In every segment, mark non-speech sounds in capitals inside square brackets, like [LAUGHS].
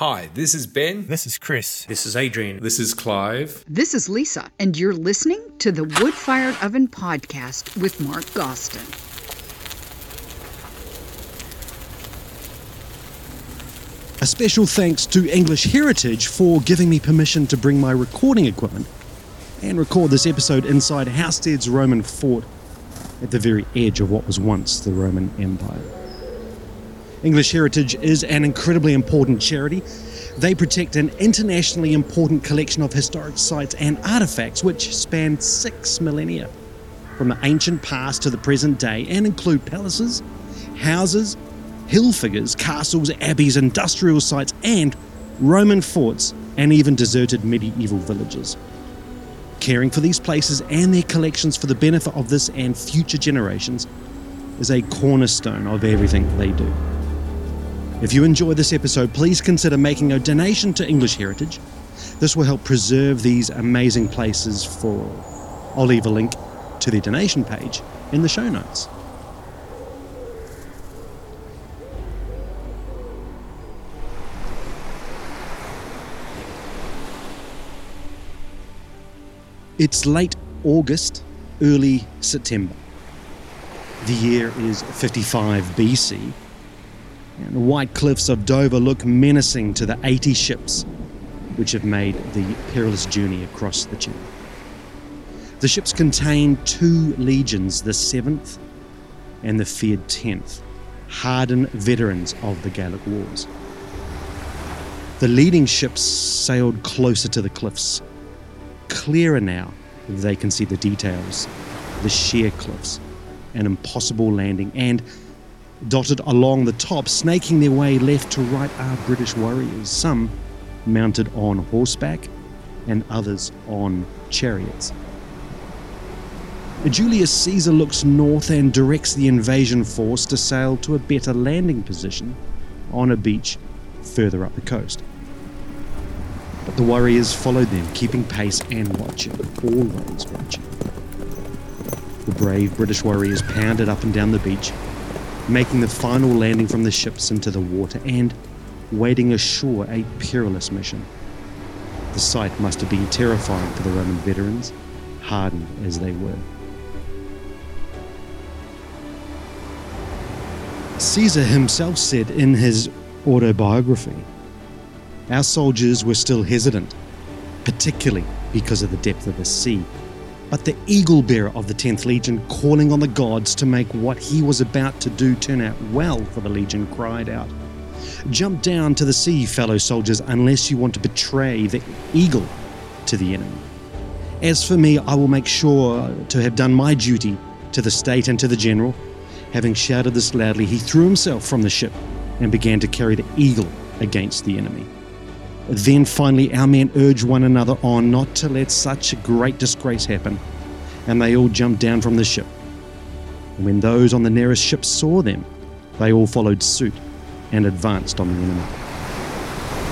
Hi, this is Ben. This is Chris. This is Adrian. This is Clive. This is Lisa, and you're listening to the Wood Fired Oven Podcast with Mark Gostin. A special thanks to English Heritage for giving me permission to bring my recording equipment and record this episode inside Housesteads Roman fort at the very edge of what was once the Roman Empire. English Heritage is an incredibly important charity. They protect an internationally important collection of historic sites and artifacts which span six millennia, from the ancient past to the present day, and include palaces, houses, hill figures, castles, abbeys, industrial sites, and Roman forts, and even deserted medieval villages. Caring for these places and their collections for the benefit of this and future generations is a cornerstone of everything they do. If you enjoy this episode, please consider making a donation to English Heritage. This will help preserve these amazing places for all. I'll leave a link to the donation page in the show notes. It's late August, early September. The year is 55 BC, and the white cliffs of Dover look menacing to the 80 ships which have made the perilous journey across the channel. The ships contain two legions, the 7th and the feared 10th, hardened veterans of the Gallic Wars. The leading ships sailed closer to the cliffs, clearer now they can see the details, the sheer cliffs, an impossible landing, and dotted along the top, snaking their way left to right are British warriors, some mounted on horseback and others on chariots. Julius Caesar looks north and directs the invasion force to sail to a better landing position on a beach further up the coast. But the warriors followed them, keeping pace and watching, always watching. The brave British warriors pounded up and down the beach, making the final landing from the ships into the water and wading ashore a perilous mission. The sight must have been terrifying for the Roman veterans, hardened as they were. Caesar himself said in his autobiography our soldiers were still hesitant, particularly because of the depth of the sea. But the eagle bearer of the 10th Legion, calling on the gods to make what he was about to do turn out well for the Legion, cried out, Jump down to the sea, fellow soldiers, unless you want to betray the eagle to the enemy. As for me, I will make sure to have done my duty to the state and to the general. Having shouted this loudly, he threw himself from the ship and began to carry the eagle against the enemy. Then finally, our men urged one another on not to let such a great disgrace happen, and they all jumped down from the ship. And when those on the nearest ship saw them, they all followed suit and advanced on the enemy.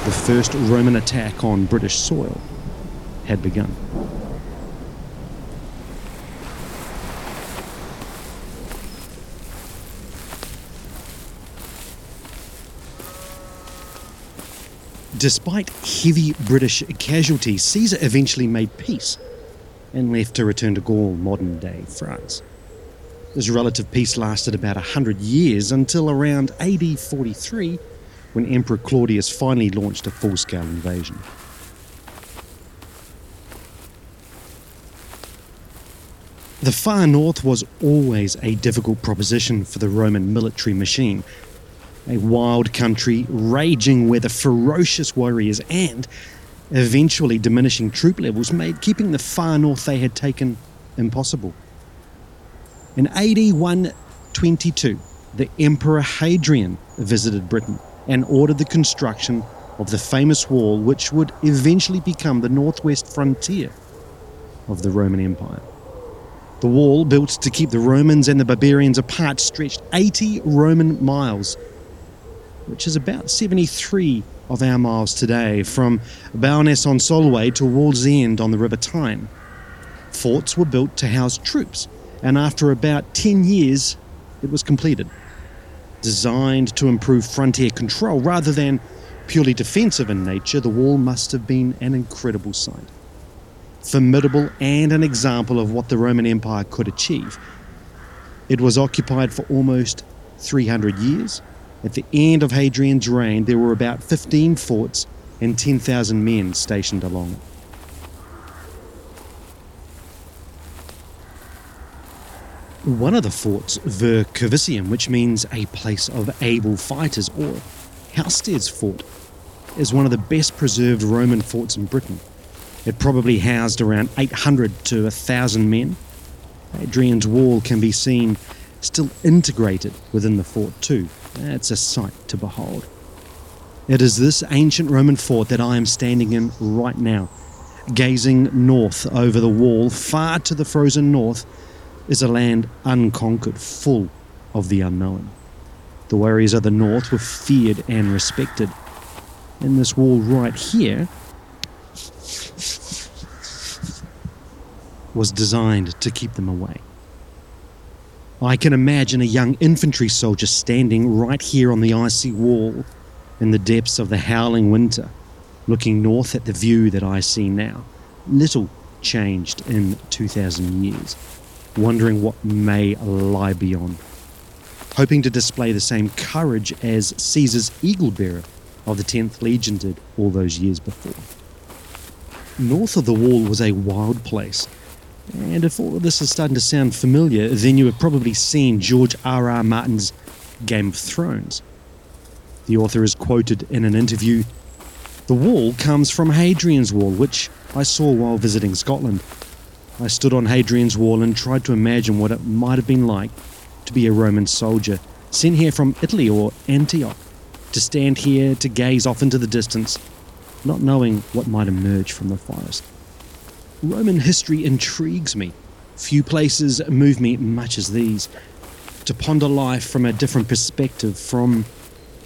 The first Roman attack on British soil had begun. Despite heavy British casualties, Caesar eventually made peace and left to return to Gaul, modern day France. This relative peace lasted about 100 years until around AD 43 when Emperor Claudius finally launched a full scale invasion. The far north was always a difficult proposition for the Roman military machine, a wild country raging where the ferocious warriors and eventually diminishing troop levels made keeping the far north they had taken impossible. In AD 122, the Emperor Hadrian visited Britain and ordered the construction of the famous wall which would eventually become the northwest frontier of the Roman Empire. The wall, built to keep the Romans and the barbarians apart, stretched 80 Roman miles which is about 73 of our miles today, from Bowness on Solway to Wallsend on the River Tyne. Forts were built to house troops, and after about 10 years, it was completed. Designed to improve frontier control rather than purely defensive in nature, the wall must have been an incredible sight. Formidable and an example of what the Roman Empire could achieve. It was occupied for almost 300 years. At the end of Hadrian's reign, there were about 15 forts and 10,000 men stationed along it. One of the forts, Vercovicium, which means a place of able fighters, or Housesteads Fort, is one of the best preserved Roman forts in Britain. It probably housed around 800 to 1,000 men. Hadrian's Wall can be seen still integrated within the fort, too. It's a sight to behold. It is this ancient Roman fort that I am standing in right now, gazing north over the wall, far to the frozen north is a land unconquered, full of the unknown. The warriors of the north were feared and respected. And this wall right here was designed to keep them away. I can imagine a young infantry soldier standing right here on the icy wall in the depths of the howling winter, looking north at the view that I see now. Little changed in 2,000 years wondering what may lie beyond, hoping to display the same courage as Caesar's eagle bearer of the 10th Legion did all those years before. North of the wall was a wild place, and if all of this is starting to sound familiar, then you have probably seen George R. R. Martin's Game of Thrones. The author is quoted in an interview The wall comes from Hadrian's Wall, which I saw while visiting Scotland. I stood on Hadrian's Wall and tried to imagine what it might have been like to be a Roman soldier sent here from Italy or Antioch, to stand here to gaze off into the distance, not knowing what might emerge from the forest. Roman history intrigues me. Few places move me much as these. To ponder life from a different perspective, from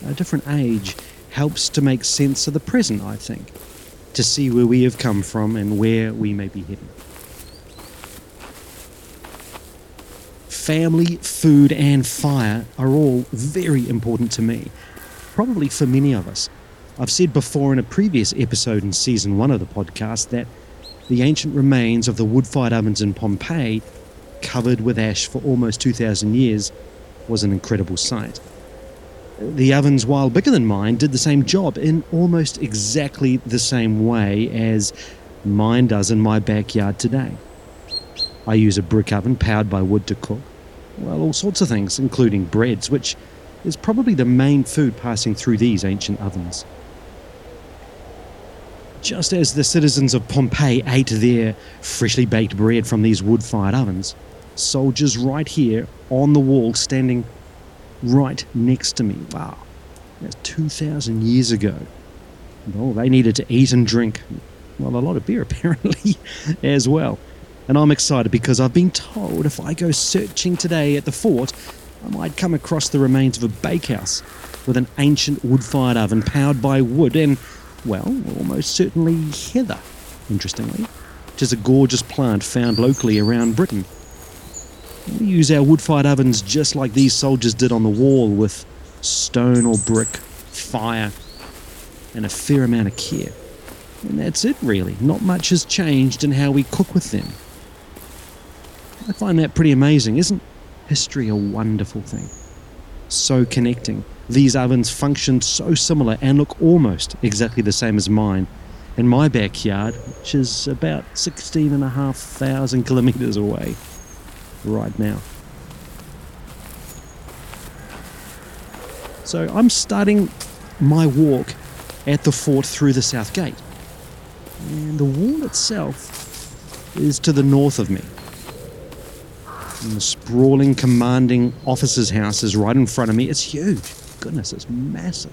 a different age, helps to make sense of the present, I think. To see where we have come from and where we may be heading. family, food, and fire are all very important to me, probably for many of us. I've said before in a previous episode in season one of the podcast that the ancient remains of the wood fired ovens in Pompeii, covered with ash for almost 2,000 years, was an incredible sight. The ovens, while bigger than mine, did the same job in almost exactly the same way as mine does in my backyard today. I use a brick oven powered by wood to cook well, all sorts of things, including breads, which is probably the main food passing through these ancient ovens. Just as the citizens of Pompeii ate their freshly baked bread from these wood fired ovens, soldiers right here on the wall standing right next to me. Wow, that's 2,000 years ago. Oh, they needed to eat and drink. Well, a lot of beer [LAUGHS] apparently as well. And I'm excited because I've been told if I go searching today at the fort, I might come across the remains of a bakehouse with an ancient wood fired oven powered by wood and, well, almost certainly heather, interestingly, which is a gorgeous plant found locally around Britain. We use our wood fired ovens just like these soldiers did on the wall with stone or brick, fire, and a fair amount of care. And that's it, really. Not much has changed in how we cook with them. I find that pretty amazing. Isn't history a wonderful thing? So connecting. These ovens function so similar and look almost exactly the same as mine in my backyard, which is about 16,500 kilometres away right now. So I'm starting my walk at the fort through the south gate. And the wall itself is to the north of me. And the sprawling, commanding officer's house is right in front of me. It's huge. Goodness, it's massive.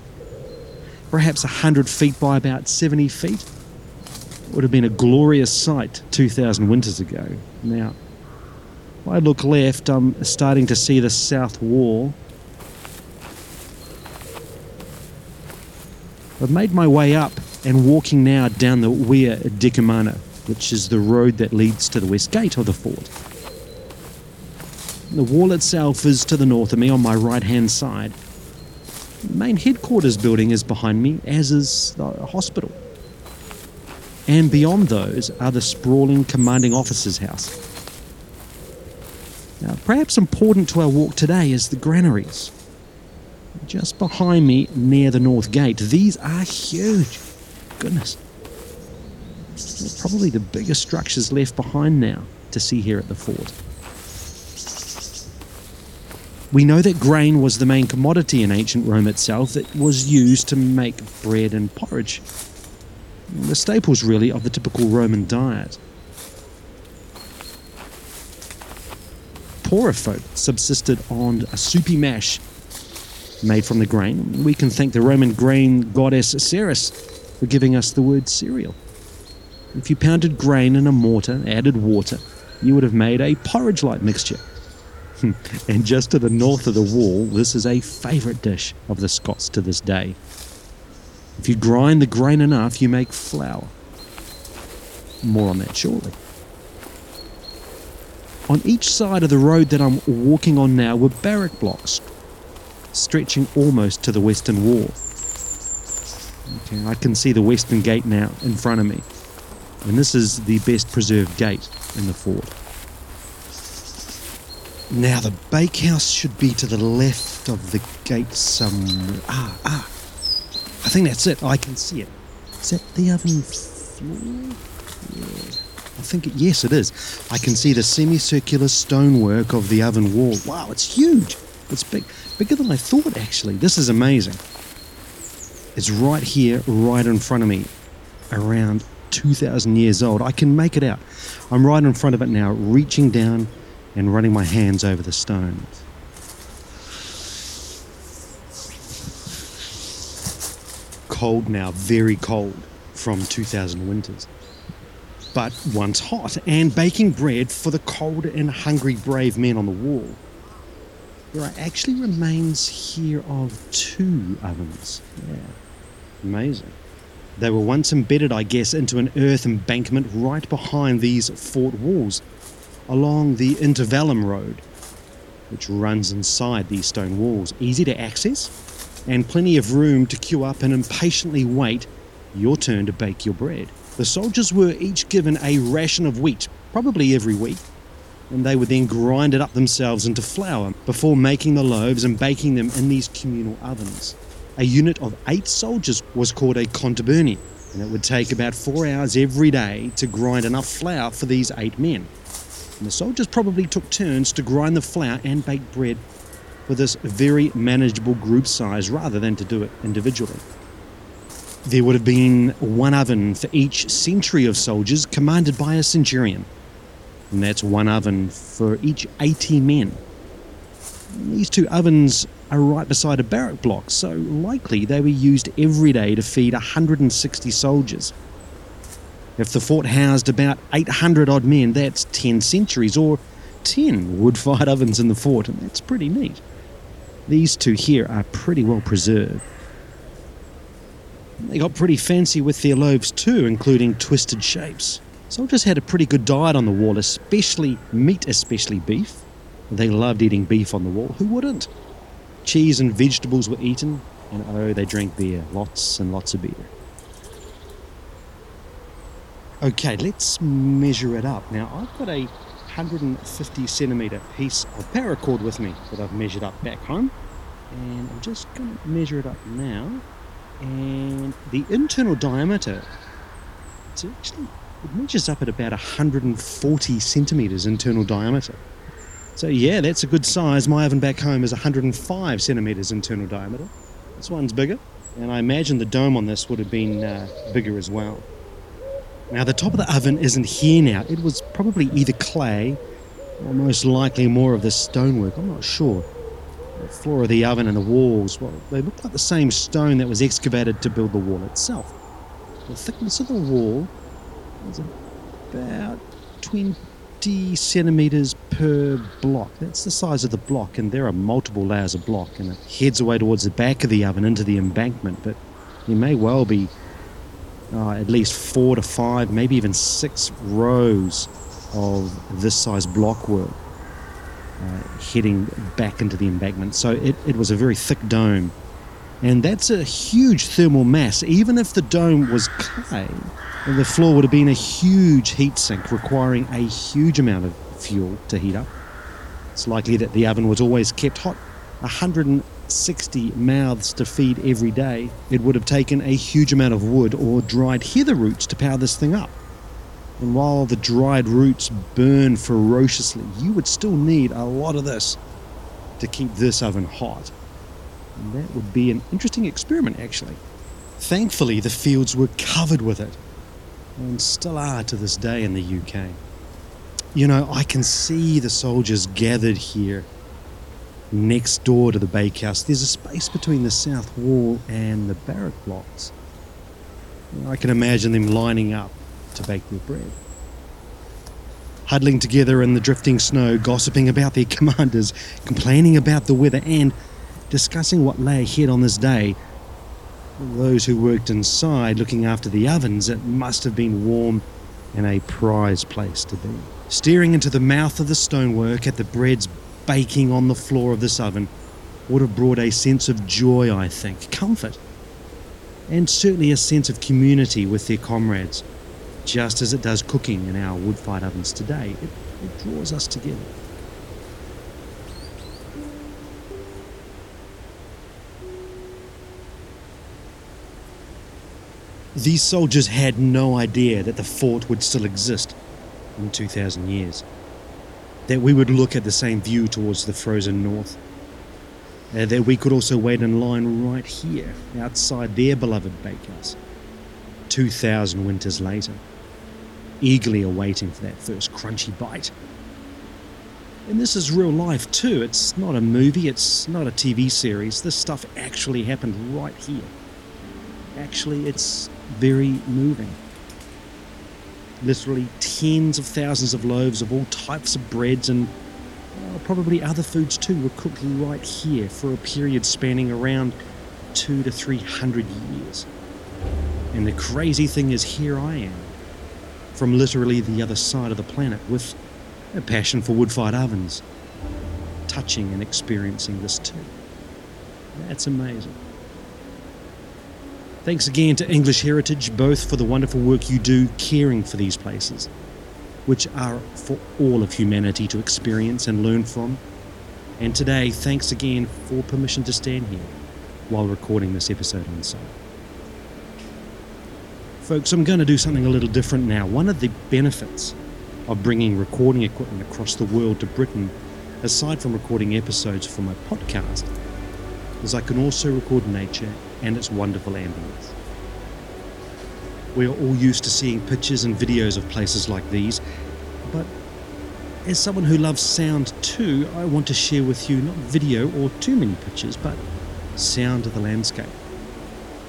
Perhaps 100 feet by about 70 feet. It would have been a glorious sight 2,000 winters ago. Now, if I look left, I'm starting to see the south wall. I've made my way up and walking now down the Via Decumana, which is the road that leads to the west gate of the fort. The wall itself is to the north of me on my right hand side. Main headquarters building is behind me, as is the hospital. And beyond those are the sprawling commanding officer's house. Now, perhaps important to our walk today is the granaries. Just behind me, near the north gate, these are huge. Goodness. They're probably the biggest structures left behind now to see here at the fort. We know that grain was the main commodity in ancient Rome itself that was used to make bread and porridge. The staples, really, of the typical Roman diet. Poorer folk subsisted on a soupy mash made from the grain. We can thank the Roman grain goddess Ceres for giving us the word cereal. If you pounded grain in a mortar, added water, you would have made a porridge like mixture. [LAUGHS] and just to the north of the wall, this is a favourite dish of the Scots to this day. If you grind the grain enough, you make flour. More on that shortly. On each side of the road that I'm walking on now were barrack blocks, stretching almost to the western wall. Okay, I can see the western gate now in front of me, and this is the best preserved gate in the fort. Now the bakehouse should be to the left of the gate somewhere. Ah, ah. I think that's it. I can see it. Is that the oven floor? Yeah. I think it, yes, it is. I can see the semicircular stonework of the oven wall. Wow, it's huge. It's big, bigger than I thought. Actually, this is amazing. It's right here, right in front of me, around 2,000 years old. I can make it out. I'm right in front of it now, reaching down and running my hands over the stones. Cold now, very cold from 2000 winters. But once hot and baking bread for the cold and hungry brave men on the wall. There are actually remains here of two ovens. Yeah, amazing. They were once embedded, I guess, into an earth embankment right behind these fort walls along the Intervallum Road, which runs inside these stone walls. Easy to access, and plenty of room to queue up and impatiently wait your turn to bake your bread. The soldiers were each given a ration of wheat, probably every week, and they would then grind it up themselves into flour before making the loaves and baking them in these communal ovens. A unit of eight soldiers was called a contuberni, and it would take about four hours every day to grind enough flour for these eight men and the soldiers probably took turns to grind the flour and bake bread for this very manageable group size rather than to do it individually. There would have been one oven for each century of soldiers commanded by a centurion, and that's one oven for each 80 men. These two ovens are right beside a barrack block, so likely they were used every day to feed 160 soldiers. If the fort housed about 800 odd men, that's 10 centuries or 10 wood fired [LAUGHS] ovens in the fort, and that's pretty neat. These two here are pretty well preserved. They got pretty fancy with their loaves too, including twisted shapes. Soldiers had a pretty good diet on the wall, especially meat, especially beef. They loved eating beef on the wall. Who wouldn't? Cheese and vegetables were eaten, and oh, they drank beer, lots and lots of beer. Okay, let's measure it up. Now, I've got a 150 centimetre piece of paracord with me that I've measured up back home. And I'm just going to measure it up now. And the internal diameter, it's actually, it measures up at about 140 centimetres internal diameter. So yeah, that's a good size. My oven back home is 105 centimetres internal diameter. This one's bigger. And I imagine the dome on this would have been uh, bigger as well. Now, the top of the oven isn't here now. It was probably either clay or most likely more of the stonework. I'm not sure. The floor of the oven and the walls, well, they look like the same stone that was excavated to build the wall itself. The thickness of the wall is about 20 centimetres per block. That's the size of the block, and there are multiple layers of block, and it heads away towards the back of the oven into the embankment, but there may well be uh, at least four to five, maybe even six rows of this size blockwork uh, heading back into the embankment. So it, it was a very thick dome And that's a huge thermal mass. Even if the dome was clay, the floor would have been a huge heat sink requiring a huge amount of fuel to heat up. It's likely that the oven was always kept hot. 160 mouths to feed every day. It would have taken a huge amount of wood or dried heather roots to power this thing up. And while the dried roots burn ferociously, you would still need a lot of this to keep this oven hot. And that would be an interesting experiment, actually. Thankfully, the fields were covered with it, and still are to this day in the UK. You know, I can see the soldiers gathered here next door to the bakehouse. There's a space between the south wall and the barrack blocks. I can imagine them lining up to bake their bread. Huddling together in the drifting snow, gossiping about their [LAUGHS] commanders, complaining about the weather, and discussing what lay ahead on this day. Those who worked inside looking after the ovens, it must have been warm and a prized place to be. Staring into the mouth of the stonework at the breads baking on the floor of this oven would have brought a sense of joy, I think, comfort, and certainly a sense of community with their comrades, just as it does cooking in our wood fired ovens today. It, it draws us together. These soldiers had no idea that the fort would still exist in 2,000 years. That we would look at the same view towards the frozen north. Uh, that we could also wait in line right here, outside their beloved bakehouse. 2,000 winters later, eagerly awaiting for that first crunchy bite. And this is real life too. It's not a movie, it's not a TV series. This stuff actually happened right here. Actually, it's very moving. Literally tens of thousands of loaves of all types of breads and uh, probably other foods too were cooked right here for a period spanning around two to three hundred years. And the crazy thing is, here I am, from literally the other side of the planet, with a passion for wood fired ovens, touching and experiencing this too. That's amazing. Thanks again to English Heritage, both for the wonderful work you do caring for these places, which are for all of humanity to experience and learn from. And today, thanks again for permission to stand here while recording this episode on site. Folks, I'm going to do something a little different now. One of the benefits of bringing recording equipment across the world to Britain, aside from recording episodes for my podcast, is I can also record nature and its wonderful ambience. We are all used to seeing pictures and videos of places like these, but as someone who loves sound too, I want to share with you not video or too many pictures, but sound of the landscape.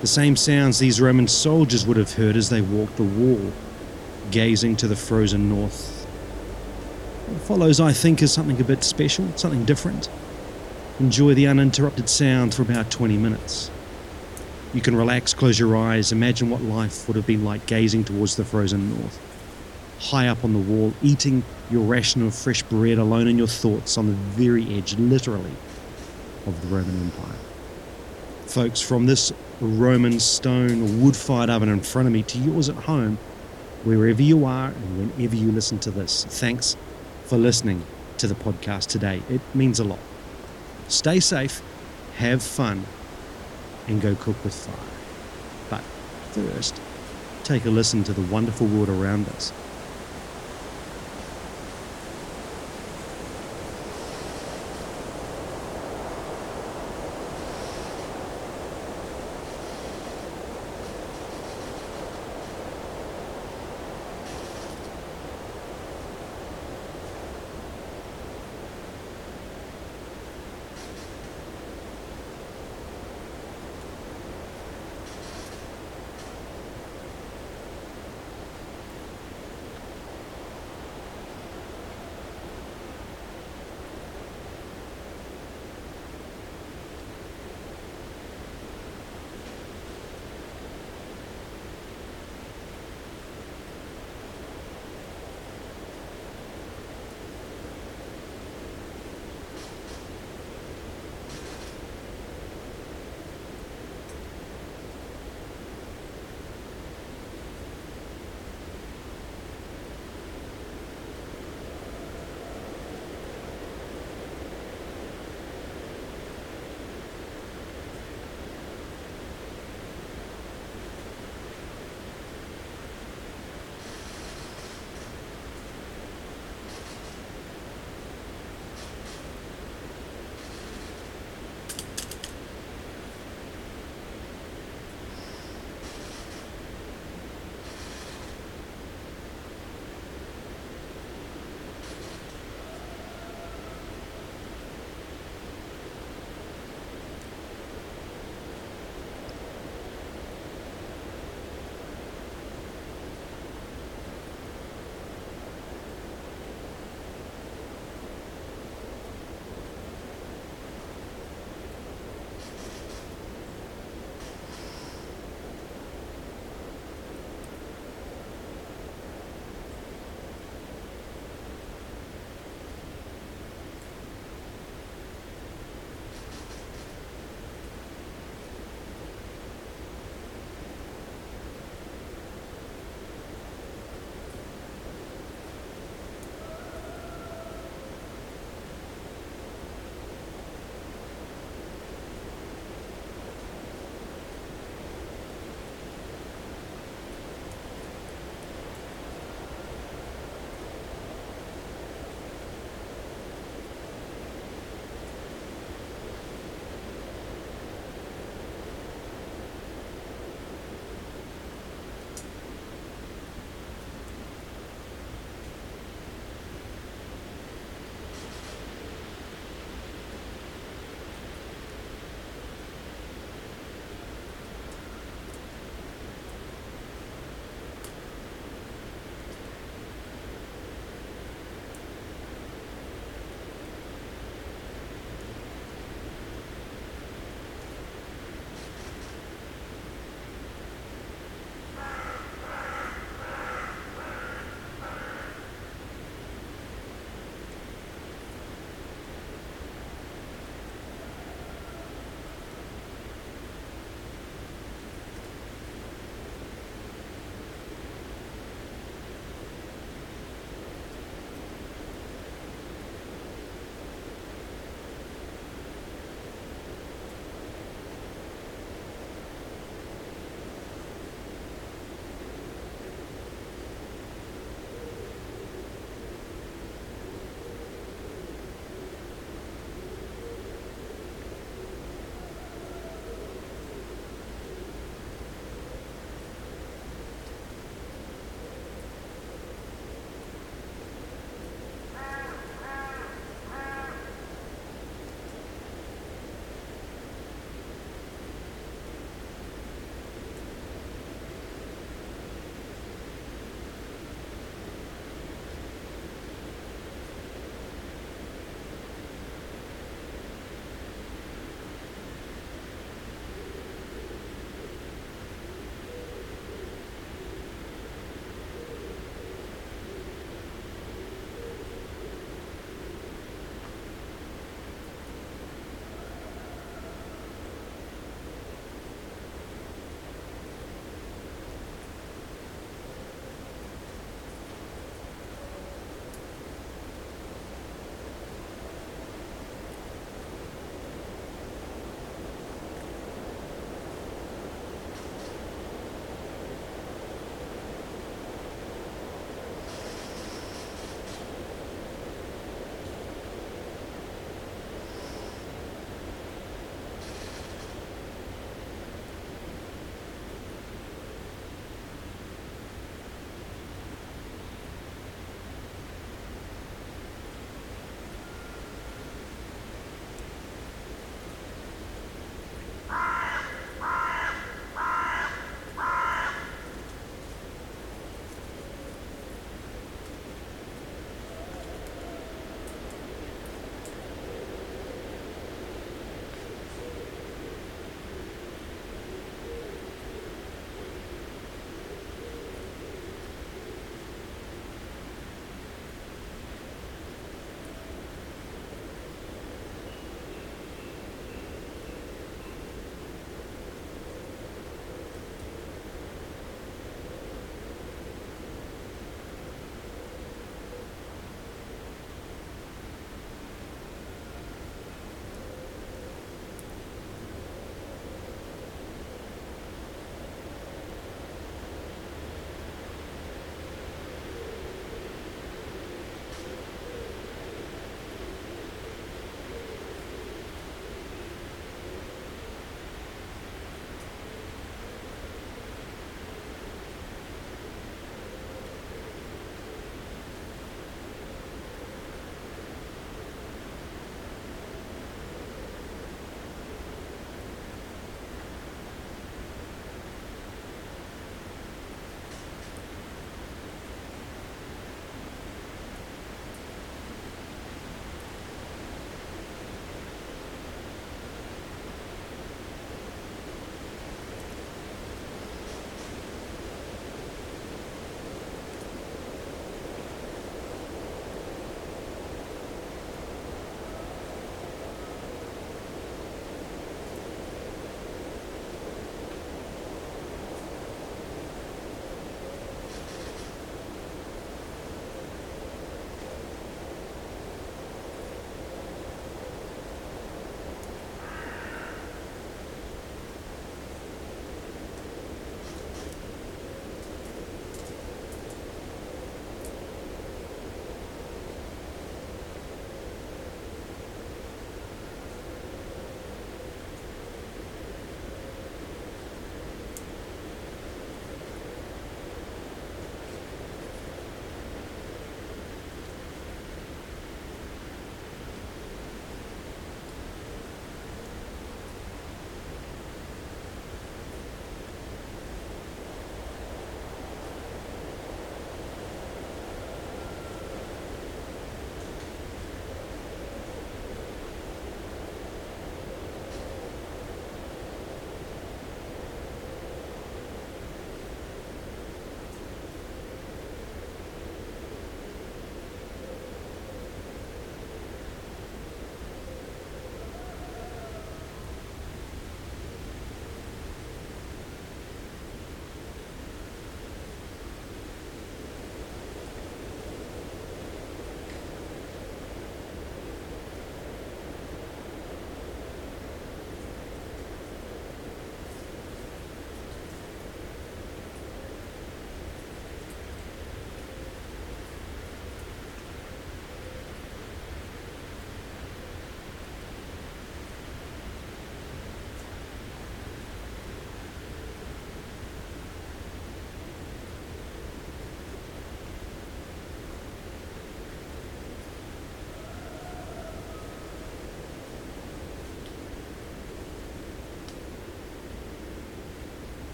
The same sounds these Roman soldiers would have heard as they walked the wall, gazing to the frozen north. What follows, I think, is something a bit special, something different. Enjoy the uninterrupted sound for about 20 minutes. You can relax, close your eyes, imagine what life would have been like gazing towards the frozen north. High up on the wall, eating your ration of fresh bread alone in your thoughts on the very edge, literally, of the Roman Empire. Folks, from this Roman stone wood fired oven in front of me to yours at home, wherever you are and whenever you listen to this, thanks for listening to the podcast today. It means a lot. Stay safe, have fun, and go cook with fire. But first, take a listen to the wonderful world around us